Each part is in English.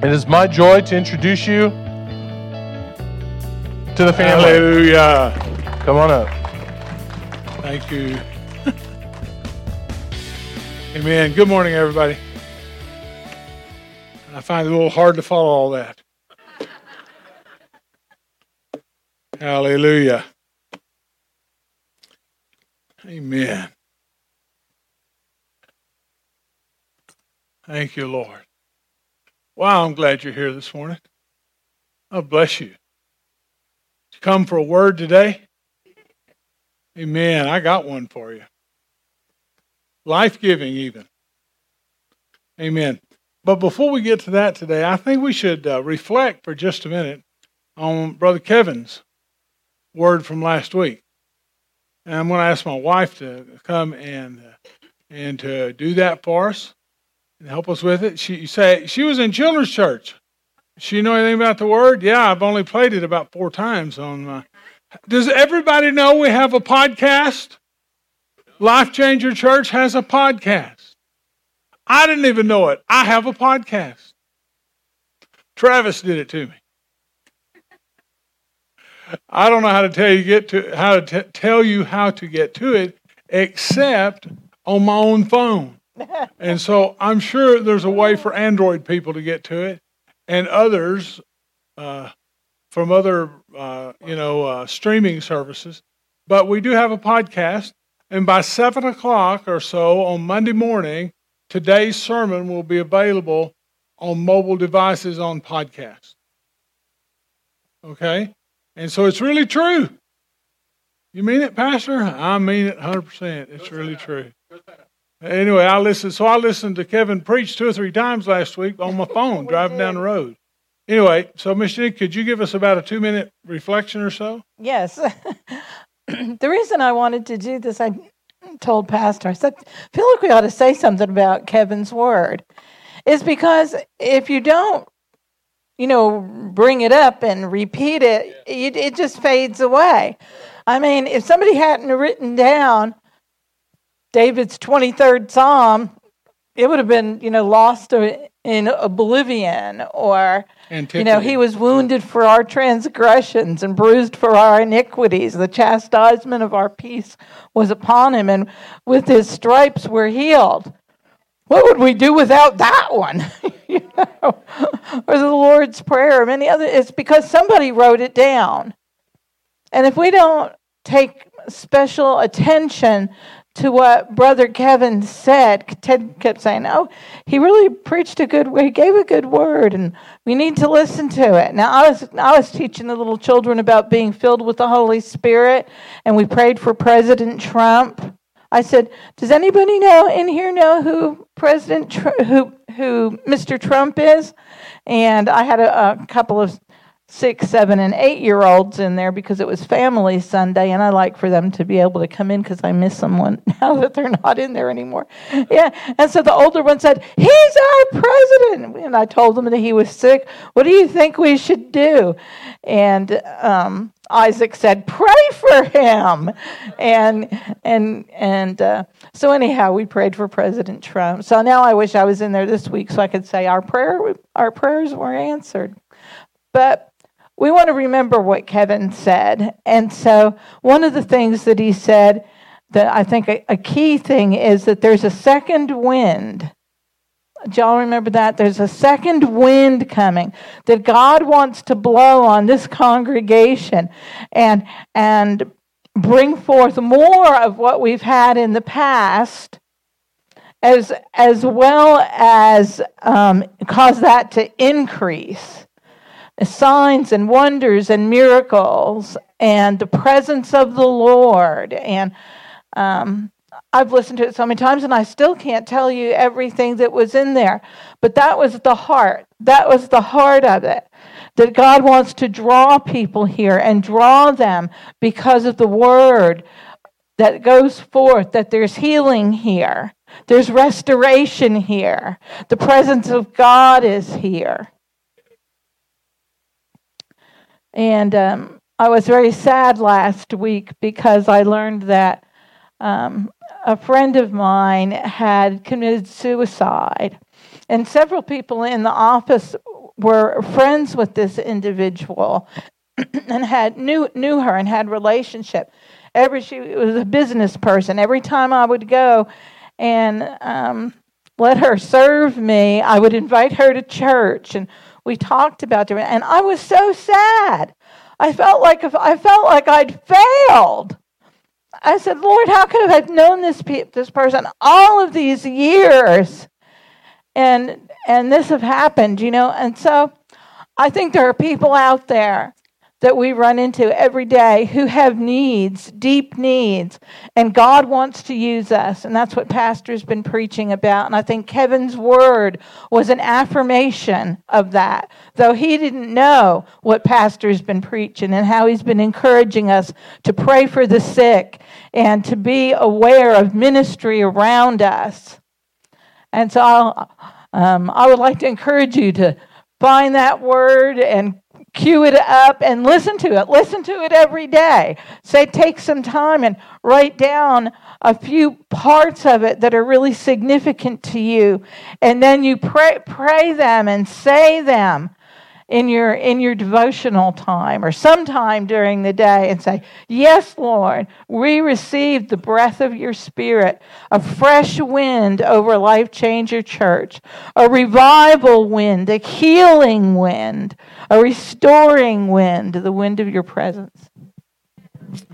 It is my joy to introduce you to the family. Hallelujah. Come on up. Thank you. Amen. Good morning, everybody. I find it a little hard to follow all that. Hallelujah. Amen. Thank you, Lord. Wow, I'm glad you're here this morning. Oh, bless you. you come for a word today? Amen. I got one for you. Life giving, even. Amen. But before we get to that today, I think we should uh, reflect for just a minute on Brother Kevin's word from last week. And I'm going to ask my wife to come and uh, and to do that for us and help us with it. She say she was in children's church. She know anything about the word? Yeah, I've only played it about four times on my. Does everybody know we have a podcast? Life Changer Church has a podcast. I didn't even know it. I have a podcast. Travis did it to me. I don't know how to tell you get to how to t- tell you how to get to it except on my own phone. and so I'm sure there's a way for Android people to get to it, and others uh, from other uh, you know uh, streaming services. But we do have a podcast, and by seven o'clock or so on Monday morning, today's sermon will be available on mobile devices on podcast. Okay, and so it's really true. You mean it, Pastor? I mean it 100%. It's really true. Anyway, I listened. So I listened to Kevin preach two or three times last week on my phone driving down the road. Anyway, so Miss Nick, could you give us about a two minute reflection or so? Yes. the reason I wanted to do this, I told Pastor, I said, I feel like we ought to say something about Kevin's word, is because if you don't, you know, bring it up and repeat it, it, it just fades away. I mean, if somebody hadn't written down David's 23rd Psalm, it would have been, you know, lost in oblivion or Antiquity. you know he was wounded for our transgressions and bruised for our iniquities. The chastisement of our peace was upon him and with his stripes we're healed. What would we do without that one? You know or the lord's prayer or many other it's because somebody wrote it down. And if we don't take special attention to what Brother Kevin said. Ted kept saying, "Oh, he really preached a good. He gave a good word, and we need to listen to it." Now, I was I was teaching the little children about being filled with the Holy Spirit, and we prayed for President Trump. I said, "Does anybody know in here know who President Tr- who who Mr. Trump is?" And I had a, a couple of six, seven, and eight year olds in there because it was Family Sunday, and I like for them to be able to come in because I miss someone now that they're not in there anymore. Yeah, and so the older one said, "He's our president," and I told them that he was sick. What do you think we should do? And um, Isaac said, "Pray for him," and and and uh, so anyhow, we prayed for President Trump. So now I wish I was in there this week so I could say our prayer, our prayers were answered. But we want to remember what Kevin said. And so, one of the things that he said that I think a, a key thing is that there's a second wind. Do y'all remember that? There's a second wind coming that God wants to blow on this congregation and, and bring forth more of what we've had in the past as, as well as um, cause that to increase signs and wonders and miracles and the presence of the Lord. And um, I've listened to it so many times and I still can't tell you everything that was in there. But that was the heart. That was the heart of it. That God wants to draw people here and draw them because of the word that goes forth, that there's healing here, there's restoration here, the presence of God is here. And um, I was very sad last week because I learned that um, a friend of mine had committed suicide. And several people in the office were friends with this individual and had knew knew her and had relationship. Every she was a business person. Every time I would go and um, let her serve me, I would invite her to church, and we talked about different. And I was so sad. I felt like I felt like I'd failed. I said, Lord, how could I have known this pe- this person all of these years, and and this have happened, you know? And so, I think there are people out there that we run into every day who have needs, deep needs, and God wants to use us. And that's what Pastor's been preaching about. And I think Kevin's word was an affirmation of that, though he didn't know what Pastor's been preaching and how he's been encouraging us to pray for the sick and to be aware of ministry around us. And so um, I would like to encourage you to find that word and cue it up and listen to it. Listen to it every day. Say, take some time and write down a few parts of it that are really significant to you. And then you pray, pray them and say them in your in your devotional time or sometime during the day and say yes lord we receive the breath of your spirit a fresh wind over life changer church a revival wind a healing wind a restoring wind the wind of your presence.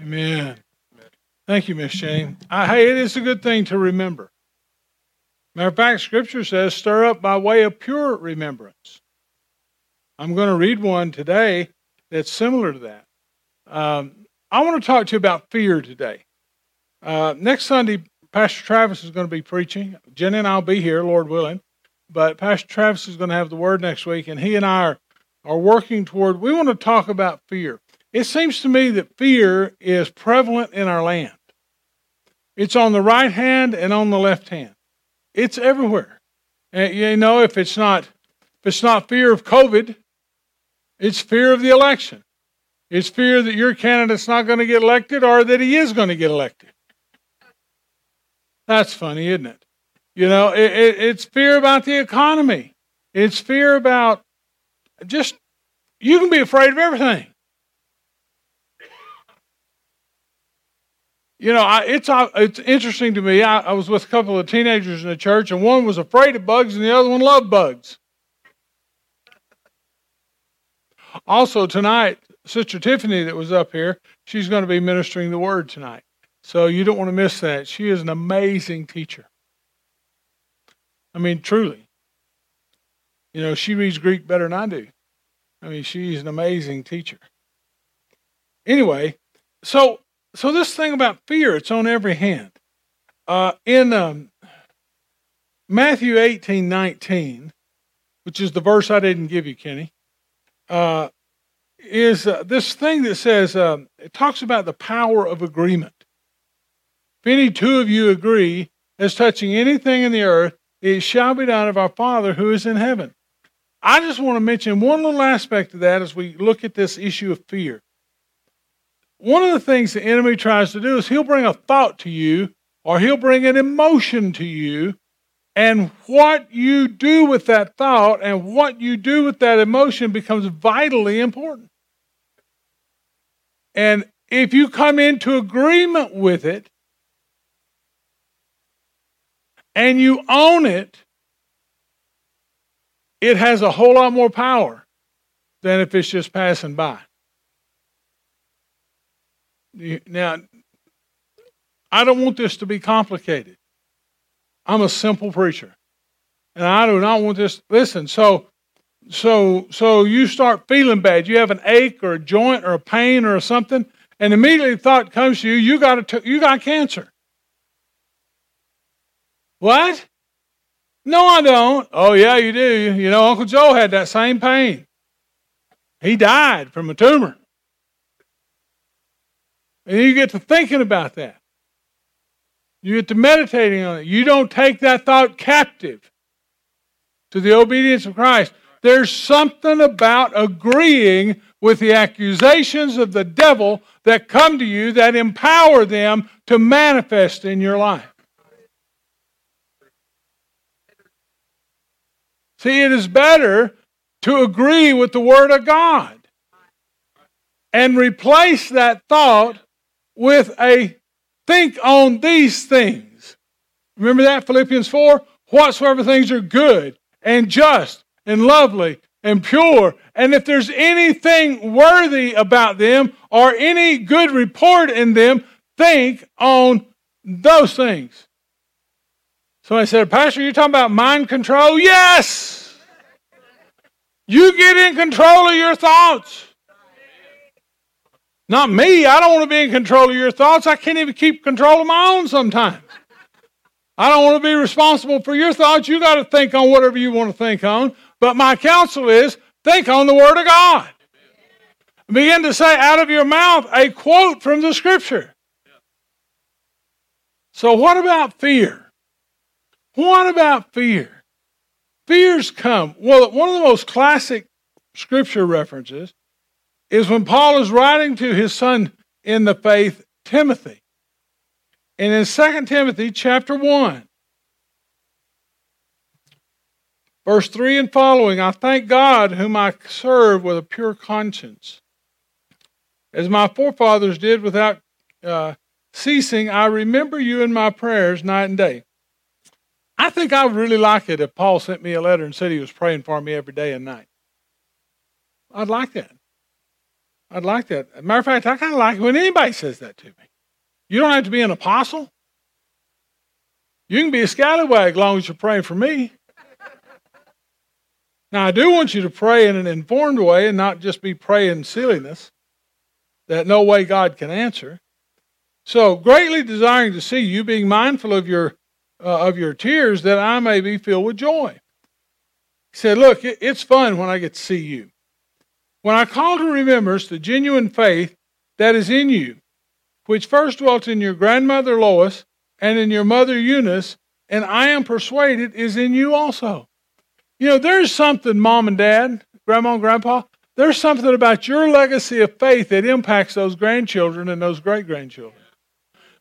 Amen. Thank you miss Shane. uh, hey it is a good thing to remember. Matter of fact scripture says stir up by way of pure remembrance I'm going to read one today that's similar to that. Um, I want to talk to you about fear today. Uh, next Sunday, Pastor Travis is going to be preaching. Jenny and I'll be here, Lord willing. But Pastor Travis is going to have the word next week, and he and I are, are working toward, we want to talk about fear. It seems to me that fear is prevalent in our land. It's on the right hand and on the left hand. It's everywhere. And, you know, if it's not if it's not fear of COVID, it's fear of the election. It's fear that your candidate's not going to get elected or that he is going to get elected. That's funny, isn't it? You know, it, it, it's fear about the economy. It's fear about just, you can be afraid of everything. You know, I, it's uh, it's interesting to me. I, I was with a couple of teenagers in the church, and one was afraid of bugs, and the other one loved bugs. Also, tonight, Sister Tiffany, that was up here, she's going to be ministering the word tonight. So you don't want to miss that. She is an amazing teacher. I mean, truly. You know, she reads Greek better than I do. I mean, she's an amazing teacher. Anyway, so so this thing about fear, it's on every hand. Uh, in um, Matthew 18, 19, which is the verse I didn't give you, Kenny, uh, is uh, this thing that says, um, it talks about the power of agreement. If any two of you agree as touching anything in the earth, it shall be done of our Father who is in heaven. I just want to mention one little aspect of that as we look at this issue of fear. One of the things the enemy tries to do is he'll bring a thought to you or he'll bring an emotion to you and what you do with that thought and what you do with that emotion becomes vitally important. And if you come into agreement with it and you own it, it has a whole lot more power than if it's just passing by. Now, I don't want this to be complicated. I'm a simple preacher. And I do not want this. Listen, so so so you start feeling bad. You have an ache or a joint or a pain or something, and immediately thought comes to you, you got a, you got cancer. What? No, I don't. Oh yeah, you do. You know, Uncle Joe had that same pain. He died from a tumor. And you get to thinking about that. You get to meditating on it. You don't take that thought captive to the obedience of Christ. There's something about agreeing with the accusations of the devil that come to you that empower them to manifest in your life. See, it is better to agree with the Word of God and replace that thought with a think on these things. Remember that, Philippians 4? Whatsoever things are good and just and lovely and pure, and if there's anything worthy about them or any good report in them, think on those things. Somebody said, Pastor, you're talking about mind control? Yes! You get in control of your thoughts. Not me. I don't want to be in control of your thoughts. I can't even keep control of my own sometimes. I don't want to be responsible for your thoughts. You got to think on whatever you want to think on. But my counsel is think on the Word of God. Begin to say out of your mouth a quote from the Scripture. So, what about fear? What about fear? Fears come. Well, one of the most classic Scripture references is when Paul is writing to his son in the faith, Timothy. And in 2 Timothy chapter 1, verse 3 and following, I thank God whom I serve with a pure conscience. As my forefathers did without uh, ceasing, I remember you in my prayers night and day. I think I would really like it if Paul sent me a letter and said he was praying for me every day and night. I'd like that. I'd like that. Matter of fact, I kind of like it when anybody says that to me. You don't have to be an apostle. You can be a scallywag as long as you're praying for me. Now, I do want you to pray in an informed way and not just be praying silliness that no way God can answer. So, greatly desiring to see you, being mindful of your uh, of your tears, that I may be filled with joy. He said, "Look, it's fun when I get to see you. When I call to remembrance the genuine faith that is in you, which first dwelt in your grandmother Lois and in your mother Eunice, and I am persuaded is in you also. You know, there's something, mom and dad, grandma and grandpa, there's something about your legacy of faith that impacts those grandchildren and those great grandchildren.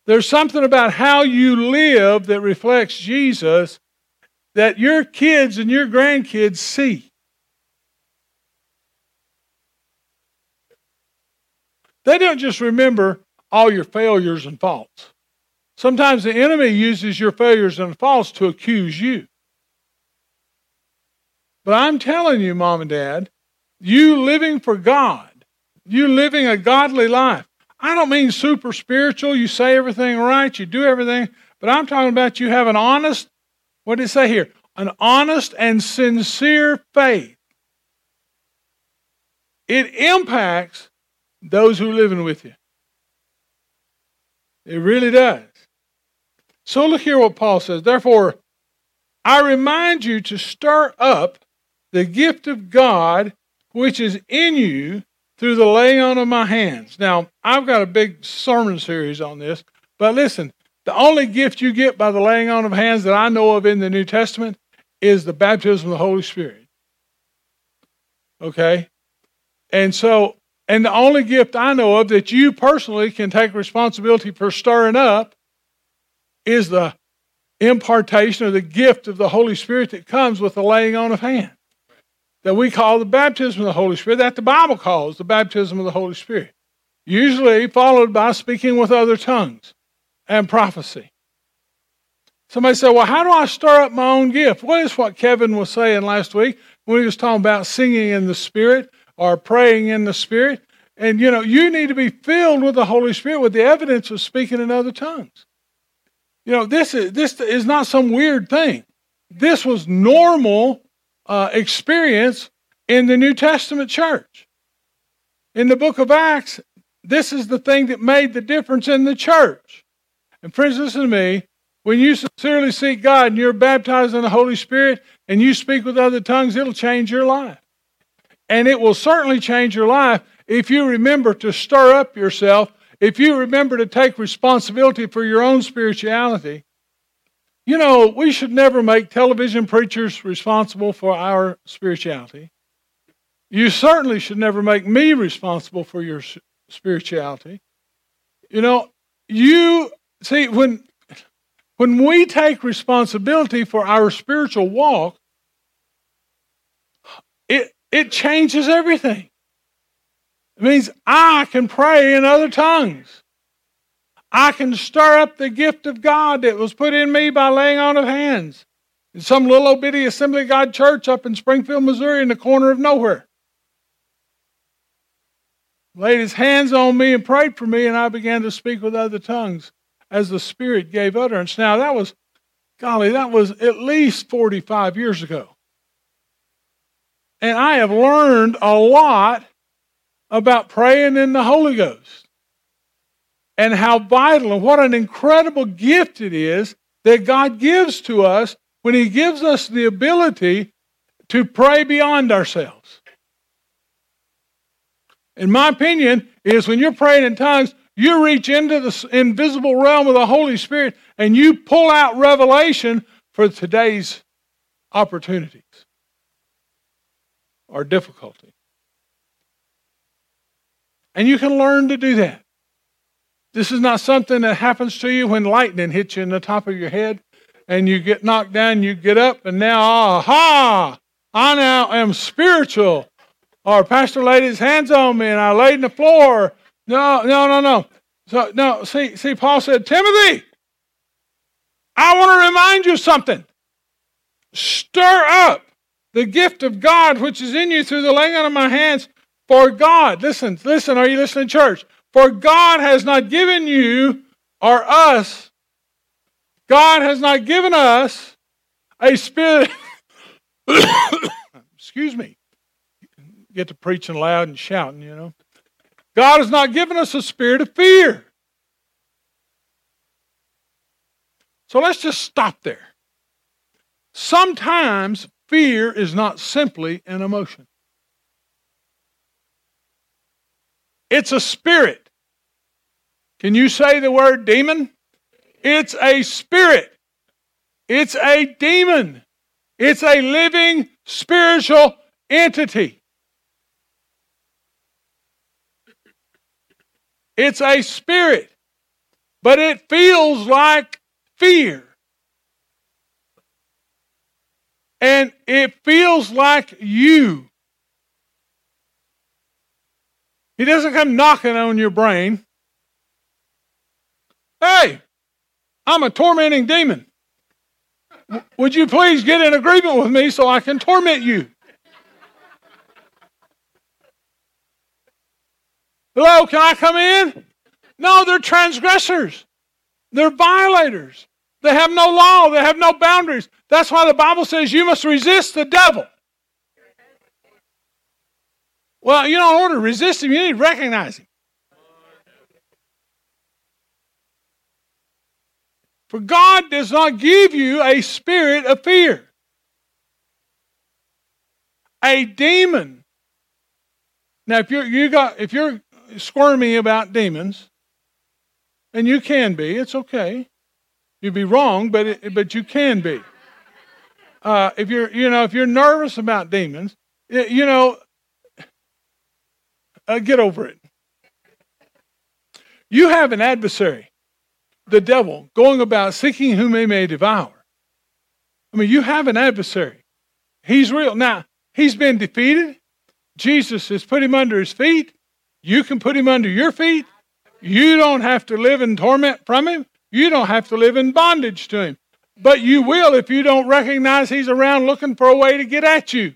There's something about how you live that reflects Jesus that your kids and your grandkids see. They don't just remember all your failures and faults. Sometimes the enemy uses your failures and faults to accuse you. But I'm telling you, mom and dad, you living for God, you living a godly life. I don't mean super spiritual, you say everything right, you do everything, but I'm talking about you have an honest, what did it say here? An honest and sincere faith. It impacts those who are living with you. It really does. So look here what Paul says. Therefore, I remind you to stir up the gift of God which is in you through the laying on of my hands. Now, I've got a big sermon series on this, but listen, the only gift you get by the laying on of hands that I know of in the New Testament is the baptism of the Holy Spirit. Okay? And so and the only gift I know of that you personally can take responsibility for stirring up is the impartation or the gift of the Holy Spirit that comes with the laying on of hands. That we call the baptism of the Holy Spirit, that the Bible calls the baptism of the Holy Spirit. Usually followed by speaking with other tongues and prophecy. Somebody said, Well, how do I stir up my own gift? What is what Kevin was saying last week when he was talking about singing in the Spirit? Or praying in the Spirit. And you know, you need to be filled with the Holy Spirit with the evidence of speaking in other tongues. You know, this is this is not some weird thing. This was normal uh, experience in the New Testament church. In the book of Acts, this is the thing that made the difference in the church. And friends, listen to me. When you sincerely seek God and you're baptized in the Holy Spirit and you speak with other tongues, it'll change your life. And it will certainly change your life if you remember to stir up yourself, if you remember to take responsibility for your own spirituality. You know, we should never make television preachers responsible for our spirituality. You certainly should never make me responsible for your spirituality. You know, you see when when we take responsibility for our spiritual walk, it changes everything. It means I can pray in other tongues. I can stir up the gift of God that was put in me by laying on of hands in some little old bitty Assembly of God church up in Springfield, Missouri, in the corner of nowhere. Laid his hands on me and prayed for me, and I began to speak with other tongues as the Spirit gave utterance. Now, that was, golly, that was at least 45 years ago. And I have learned a lot about praying in the Holy Ghost and how vital and what an incredible gift it is that God gives to us when He gives us the ability to pray beyond ourselves. In my opinion, is when you're praying in tongues, you reach into the invisible realm of the Holy Spirit and you pull out revelation for today's opportunities or difficulty. And you can learn to do that. This is not something that happens to you when lightning hits you in the top of your head and you get knocked down, you get up, and now, aha, I now am spiritual. Or pastor laid his hands on me and I laid in the floor. No, no, no, no. So no, see, see, Paul said, Timothy, I want to remind you something. Stir up the gift of God which is in you through the laying on of my hands. For God, listen, listen, are you listening, church? For God has not given you or us, God has not given us a spirit. excuse me. Get to preaching loud and shouting, you know. God has not given us a spirit of fear. So let's just stop there. Sometimes fear is not simply an emotion. It's a spirit. Can you say the word demon? It's a spirit. It's a demon. It's a living spiritual entity. It's a spirit, but it feels like fear. And it feels like you. He doesn't come knocking on your brain. Hey, I'm a tormenting demon. would you please get in agreement with me so I can torment you? Hello, can I come in? No, they're transgressors. They're violators. They have no law. They have no boundaries. That's why the Bible says you must resist the devil. Well, you don't want to resist him, you need to recognize him. For God does not give you a spirit of fear. A demon. Now, if you're you got if you're squirmy about demons, and you can be, it's okay. You'd be wrong, but it, but you can be. Uh, if you're you know if you're nervous about demons, you know uh, get over it. You have an adversary, the devil, going about seeking whom he may devour. I mean, you have an adversary. He's real. Now, he's been defeated. Jesus has put him under his feet. You can put him under your feet. You don't have to live in torment from him. You don't have to live in bondage to him. But you will if you don't recognize he's around looking for a way to get at you.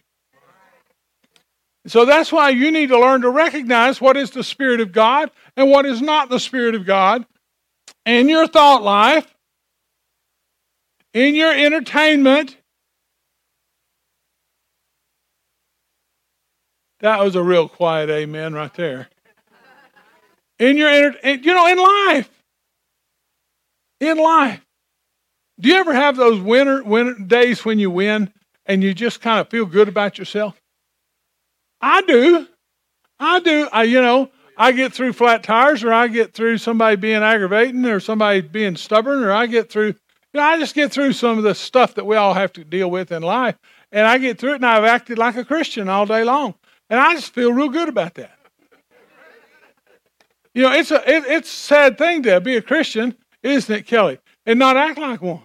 So that's why you need to learn to recognize what is the Spirit of God and what is not the Spirit of God in your thought life, in your entertainment. That was a real quiet amen right there. In your, you know, in life. In life. Do you ever have those winter, winter days when you win and you just kind of feel good about yourself? I do. I do. I, you know, I get through flat tires, or I get through somebody being aggravating, or somebody being stubborn, or I get through. You know, I just get through some of the stuff that we all have to deal with in life, and I get through it, and I've acted like a Christian all day long, and I just feel real good about that. You know, it's a it, it's a sad thing to be a Christian, isn't it, Kelly, and not act like one.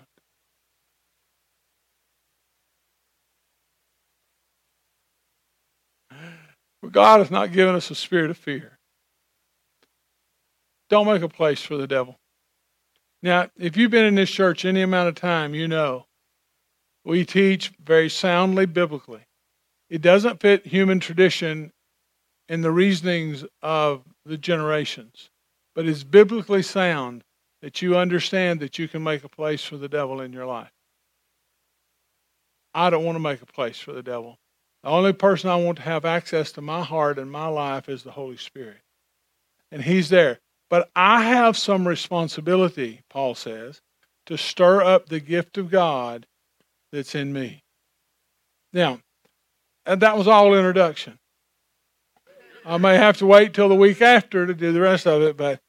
For God has not given us a spirit of fear. Don't make a place for the devil. Now, if you've been in this church any amount of time, you know we teach very soundly biblically. It doesn't fit human tradition and the reasonings of the generations, but it's biblically sound that you understand that you can make a place for the devil in your life. I don't want to make a place for the devil. The only person I want to have access to my heart and my life is the Holy Spirit. And He's there. But I have some responsibility, Paul says, to stir up the gift of God that's in me. Now, and that was all introduction. I may have to wait till the week after to do the rest of it, but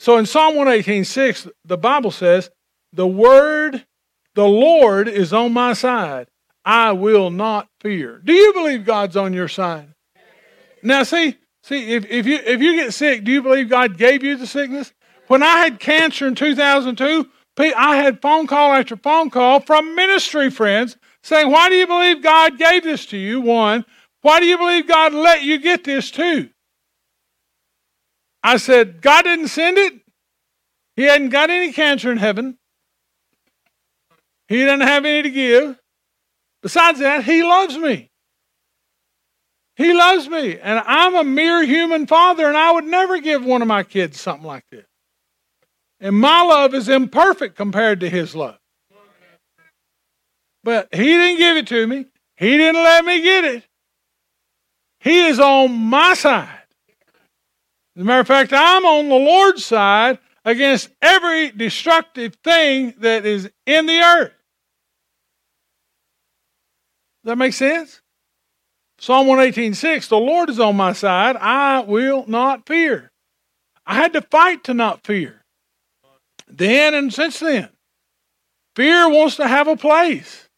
so in Psalm 118:6, the Bible says, "The word, the Lord is on my side. I will not fear." Do you believe God's on your side? Now see, see if, if you if you get sick, do you believe God gave you the sickness? When I had cancer in 2002, I had phone call after phone call from ministry friends saying, Why do you believe God gave this to you? One, why do you believe God let you get this too? I said, God didn't send it. He hadn't got any cancer in heaven. He doesn't have any to give. Besides that, He loves me. He loves me. And I'm a mere human father, and I would never give one of my kids something like this. And my love is imperfect compared to His love. But He didn't give it to me, He didn't let me get it. He is on my side. As a matter of fact, I'm on the Lord's side against every destructive thing that is in the earth. Does that make sense? Psalm 118.6, the Lord is on my side. I will not fear. I had to fight to not fear. Then and since then, fear wants to have a place.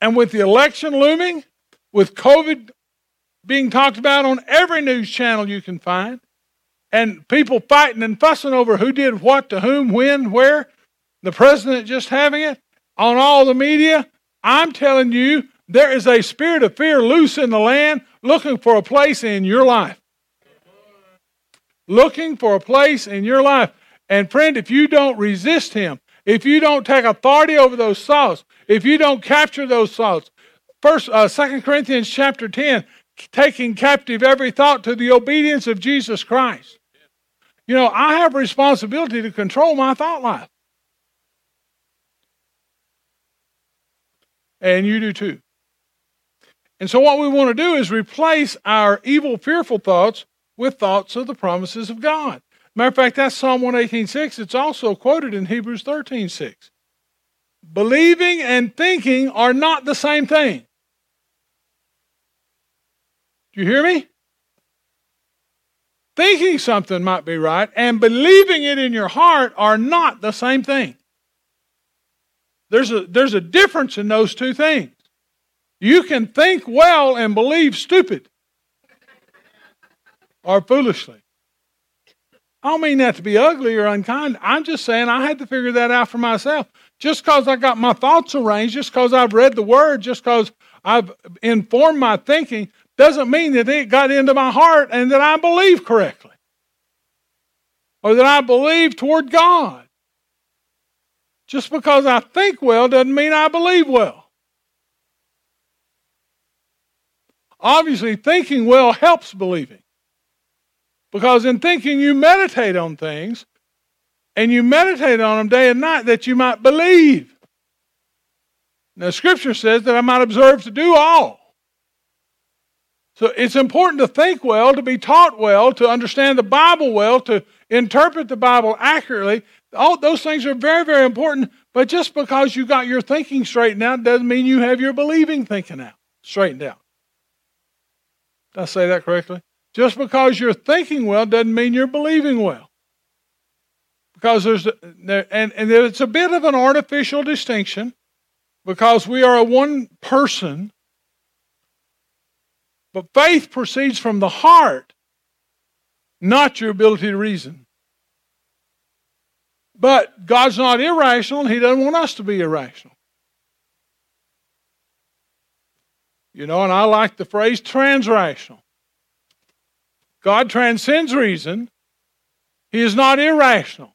And with the election looming, with COVID being talked about on every news channel you can find, and people fighting and fussing over who did what to whom, when, where, the president just having it on all the media. I'm telling you, there is a spirit of fear loose in the land looking for a place in your life. Looking for a place in your life. And friend, if you don't resist him, if you don't take authority over those thoughts, if you don't capture those thoughts, first uh, 2 Corinthians chapter 10, taking captive every thought to the obedience of Jesus Christ. You know, I have a responsibility to control my thought life. And you do too. And so, what we want to do is replace our evil, fearful thoughts with thoughts of the promises of God. Matter of fact, that's Psalm 118.6. It's also quoted in Hebrews 13.6. Believing and thinking are not the same thing. Do you hear me? Thinking something might be right and believing it in your heart are not the same thing. There's a, there's a difference in those two things. You can think well and believe stupid or foolishly. I don't mean that to be ugly or unkind. I'm just saying I had to figure that out for myself. Just because I got my thoughts arranged, just because I've read the Word, just because I've informed my thinking, doesn't mean that it got into my heart and that I believe correctly or that I believe toward God. Just because I think well doesn't mean I believe well. Obviously, thinking well helps believing. Because in thinking, you meditate on things, and you meditate on them day and night that you might believe. Now, Scripture says that I might observe to do all. So it's important to think well, to be taught well, to understand the Bible well, to interpret the Bible accurately. All those things are very, very important. But just because you got your thinking straightened out doesn't mean you have your believing thinking out straightened out. Did I say that correctly? Just because you're thinking well doesn't mean you're believing well. Because there's and, and it's a bit of an artificial distinction because we are a one person but faith proceeds from the heart, not your ability to reason. But God's not irrational, and He doesn't want us to be irrational. You know, and I like the phrase transrational. God transcends reason. He is not irrational.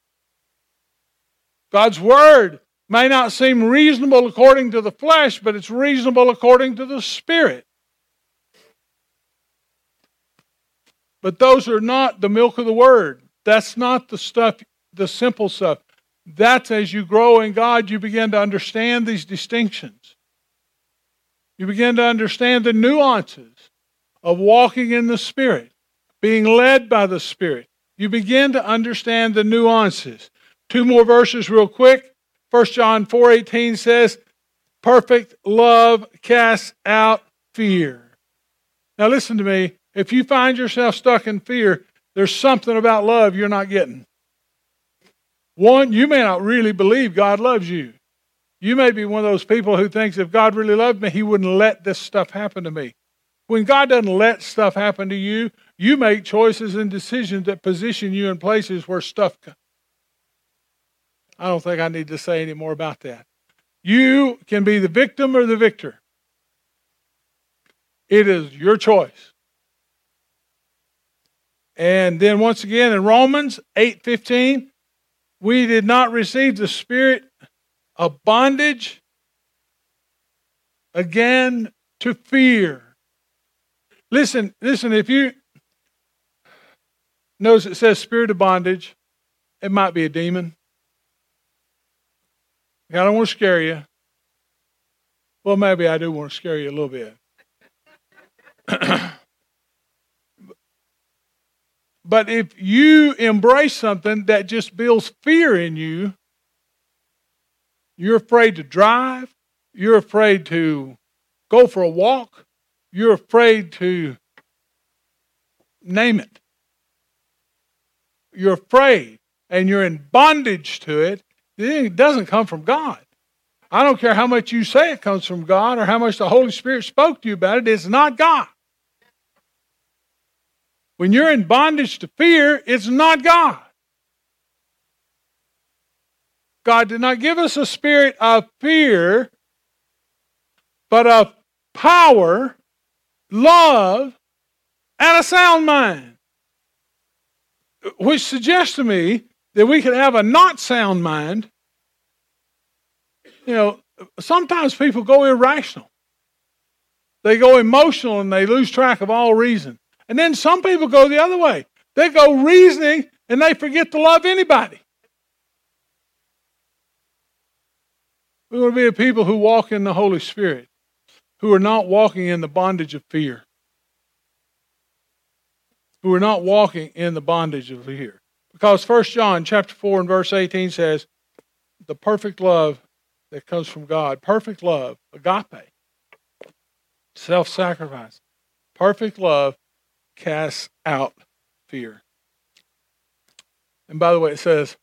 God's word may not seem reasonable according to the flesh, but it's reasonable according to the spirit. But those are not the milk of the word. That's not the stuff, the simple stuff. That's as you grow in God, you begin to understand these distinctions. You begin to understand the nuances of walking in the Spirit, being led by the Spirit. You begin to understand the nuances. Two more verses real quick. 1 John 4:18 says, "Perfect love casts out fear." Now listen to me. If you find yourself stuck in fear, there's something about love you're not getting. One, you may not really believe God loves you. You may be one of those people who thinks if God really loved me, he wouldn't let this stuff happen to me. When God doesn't let stuff happen to you, you make choices and decisions that position you in places where stuff. I don't think I need to say any more about that. You can be the victim or the victor. It is your choice. And then once again in Romans 8:15, we did not receive the spirit of bondage again to fear. Listen, listen, if you notice it says spirit of bondage, it might be a demon. I don't want to scare you. Well, maybe I do want to scare you a little bit. but if you embrace something that just builds fear in you, you're afraid to drive. You're afraid to go for a walk. You're afraid to name it. You're afraid and you're in bondage to it. It doesn't come from God. I don't care how much you say it comes from God or how much the Holy Spirit spoke to you about it, it's not God. When you're in bondage to fear, it's not God. God did not give us a spirit of fear, but of power, love, and a sound mind. Which suggests to me that we could have a not sound mind. You know, sometimes people go irrational. They go emotional and they lose track of all reason. And then some people go the other way. They go reasoning and they forget to love anybody. We want to be a people who walk in the Holy Spirit, who are not walking in the bondage of fear, who are not walking in the bondage of fear. Because 1 John chapter 4 and verse 18 says, the perfect love that comes from God, perfect love, agape, self sacrifice, perfect love casts out fear. And by the way, it says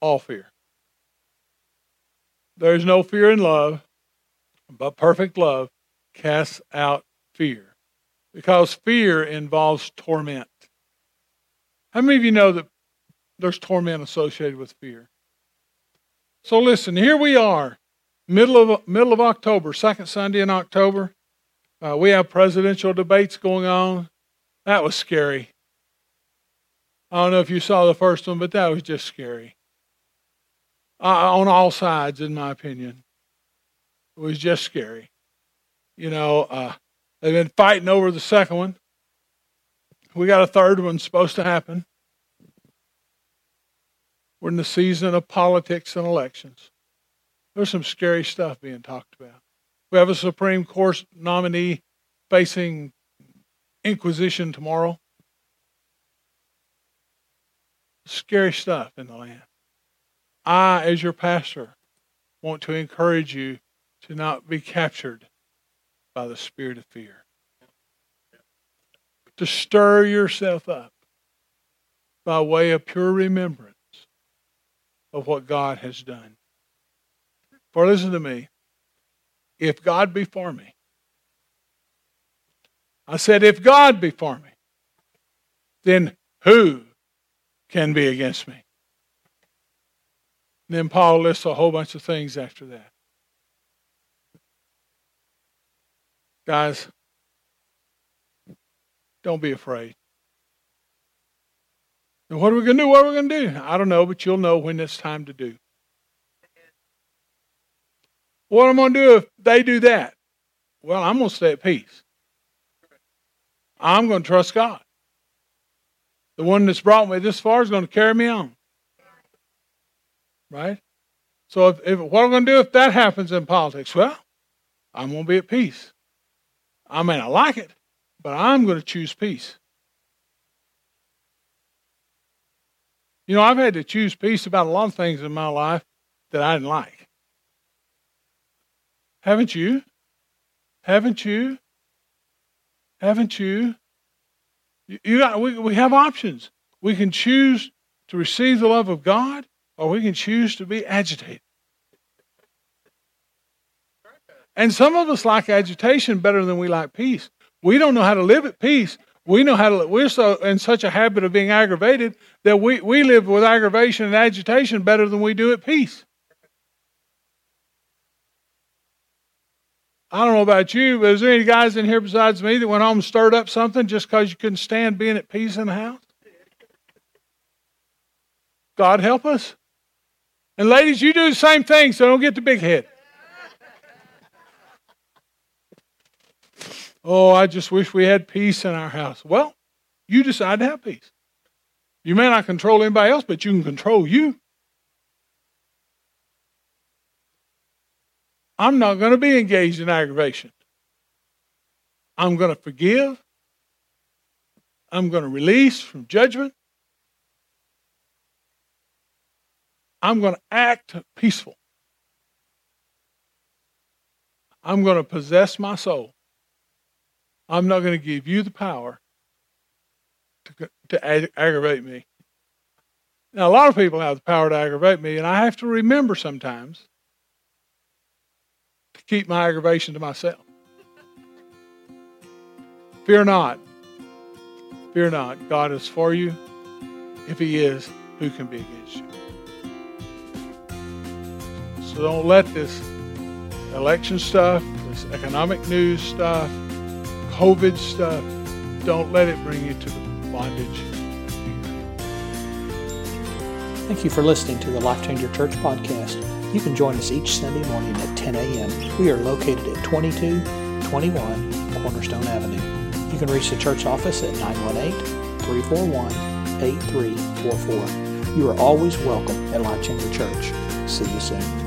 all fear. There is no fear in love, but perfect love casts out fear. Because fear involves torment. How many of you know that there's torment associated with fear? So listen, here we are, middle of middle of October, second Sunday in October. Uh, we have presidential debates going on. That was scary. I don't know if you saw the first one, but that was just scary uh, on all sides, in my opinion. It was just scary. You know, uh, they've been fighting over the second one. We got a third one supposed to happen. We're in the season of politics and elections. There's some scary stuff being talked about. We have a Supreme Court nominee facing inquisition tomorrow. Scary stuff in the land. I, as your pastor, want to encourage you to not be captured by the spirit of fear. To stir yourself up by way of pure remembrance of what God has done. For listen to me. If God be for me, I said, if God be for me, then who can be against me? And then Paul lists a whole bunch of things after that. Guys, Don't be afraid. What are we going to do? What are we going to do? I don't know, but you'll know when it's time to do. What am I going to do if they do that? Well, I'm going to stay at peace. I'm going to trust God. The one that's brought me this far is going to carry me on. Right? So, if, if what am I going to do if that happens in politics? Well, I'm going to be at peace. I mean, I like it, but I'm going to choose peace. You know, I've had to choose peace about a lot of things in my life that I didn't like. Haven't you? Haven't you? Haven't you? You got we, we have options. We can choose to receive the love of God or we can choose to be agitated. And some of us like agitation better than we like peace. We don't know how to live at peace. We know how to we're so in such a habit of being aggravated that we, we live with aggravation and agitation better than we do at peace. I don't know about you, but is there any guys in here besides me that went home and stirred up something just because you couldn't stand being at peace in the house? God help us. And ladies, you do the same thing, so don't get the big head. Oh, I just wish we had peace in our house. Well, you decide to have peace. You may not control anybody else, but you can control you. I'm not going to be engaged in aggravation. I'm going to forgive. I'm going to release from judgment. I'm going to act peaceful. I'm going to possess my soul. I'm not going to give you the power to, to ag- aggravate me. Now, a lot of people have the power to aggravate me, and I have to remember sometimes keep my aggravation to myself. Fear not. Fear not. God is for you. If He is, who can be against you? So don't let this election stuff, this economic news stuff, COVID stuff, don't let it bring you to bondage. Thank you for listening to the Life Changer Church podcast. You can join us each Sunday morning at 10 a.m. We are located at 2221 Cornerstone Avenue. You can reach the church office at 918 341 8344. You are always welcome at Life Changer Church. See you soon.